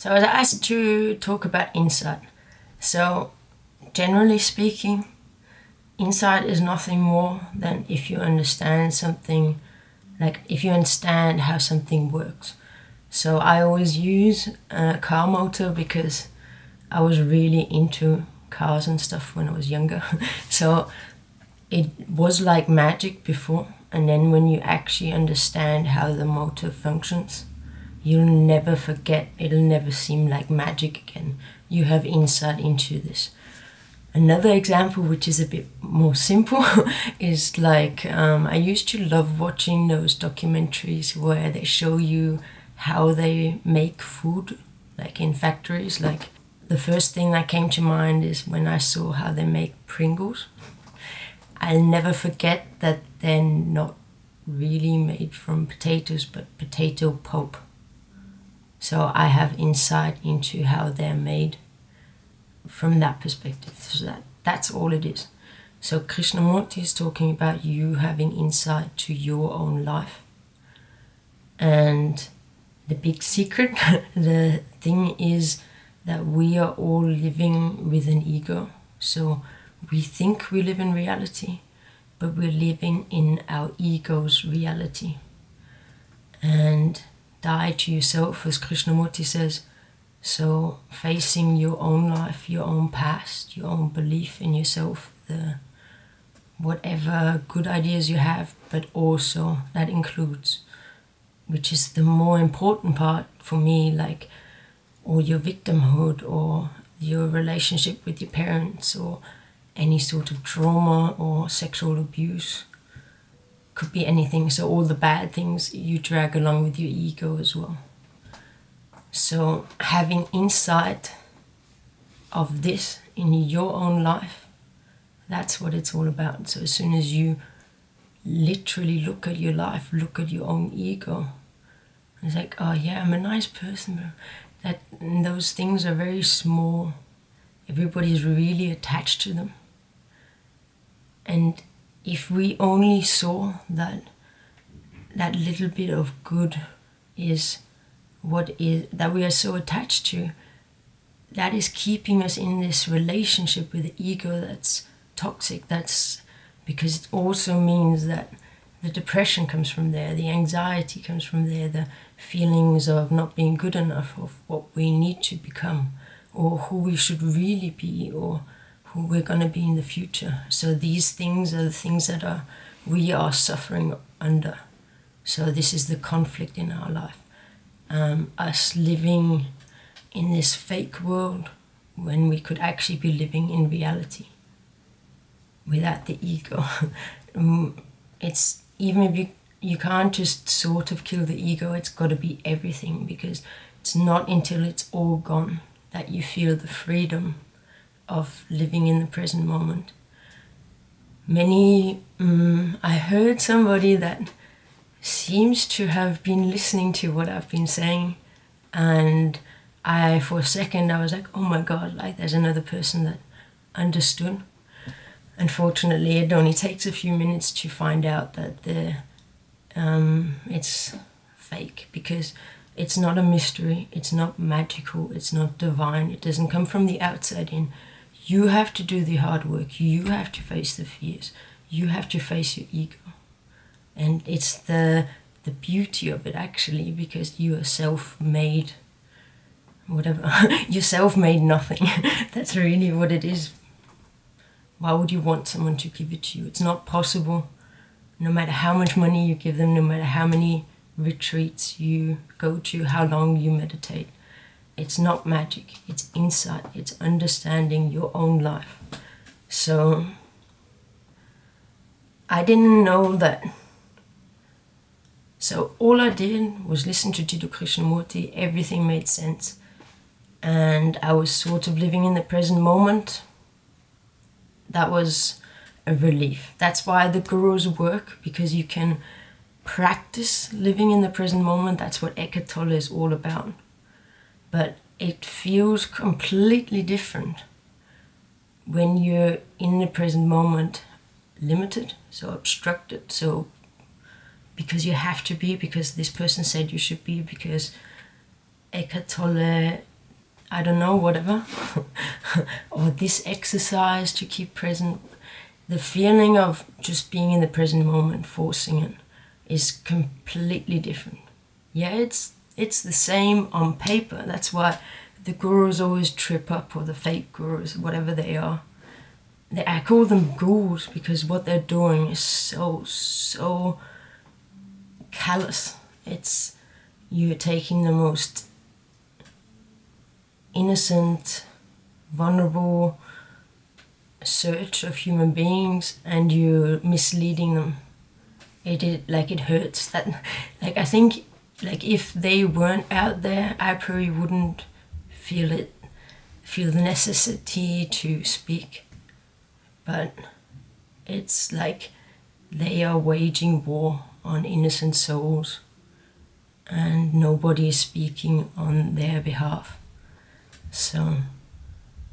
So I was asked to talk about insight. So, generally speaking, insight is nothing more than if you understand something, like if you understand how something works. So I always use a car motor because I was really into cars and stuff when I was younger. so it was like magic before, and then when you actually understand how the motor functions, you'll never forget, it'll never seem like magic again. You have insight into this. Another example, which is a bit more simple, is like um, I used to love watching those documentaries where they show you how they make food, like in factories. Like the first thing that came to mind is when I saw how they make Pringles. I'll never forget that they're not really made from potatoes, but potato pulp. So I have insight into how they're made from that perspective. So that, that's all it is. So Krishnamurti is talking about you having insight to your own life. And the big secret, the thing is that we are all living with an ego. So we think we live in reality, but we're living in our ego's reality. And die to yourself, as Krishnamurti says. So, facing your own life, your own past, your own belief in yourself, the whatever good ideas you have, but also that includes, which is the more important part for me, like or your victimhood or your relationship with your parents or any sort of trauma or sexual abuse could be anything. So all the bad things you drag along with your ego as well. So having insight of this in your own life, that's what it's all about. So as soon as you literally look at your life, look at your own ego, it's like, oh yeah, I'm a nice person, that those things are very small. Everybody's really attached to them. And if we only saw that that little bit of good is what is that we are so attached to that is keeping us in this relationship with the ego that's toxic that's because it also means that the depression comes from there the anxiety comes from there the feelings of not being good enough of what we need to become or who we should really be or who we're going to be in the future. So these things are the things that are we are suffering under. So this is the conflict in our life. Um, us living in this fake world when we could actually be living in reality without the ego. Um, it's even if you you can't just sort of kill the ego. It's got to be everything because it's not until it's all gone that you feel the freedom of living in the present moment. Many, um, I heard somebody that seems to have been listening to what I've been saying, and I, for a second, I was like, oh my god, like there's another person that understood. Unfortunately, it only takes a few minutes to find out that the um, it's fake because it's not a mystery, it's not magical, it's not divine, it doesn't come from the outside in. You have to do the hard work. You have to face the fears. You have to face your ego. And it's the the beauty of it actually because you are self-made whatever you're self-made nothing that's really what it is why would you want someone to give it to you it's not possible no matter how much money you give them no matter how many retreats you go to how long you meditate it's not magic, it's insight, it's understanding your own life. So I didn't know that. So all I did was listen to Jiddu Krishnamurti, everything made sense. And I was sort of living in the present moment. That was a relief. That's why the gurus work, because you can practice living in the present moment. That's what Eckhart Tolle is all about but it feels completely different when you're in the present moment limited, so obstructed, so because you have to be, because this person said you should be, because Eckhart Tolle I don't know, whatever, or this exercise to keep present. The feeling of just being in the present moment, forcing it, is completely different. Yeah, it's it's the same on paper. That's why the gurus always trip up, or the fake gurus, whatever they are. They, I call them ghouls because what they're doing is so so callous. It's you're taking the most innocent, vulnerable search of human beings and you're misleading them. It, it like it hurts. That like I think like if they weren't out there, I probably wouldn't feel it, feel the necessity to speak. But it's like they are waging war on innocent souls and nobody is speaking on their behalf. So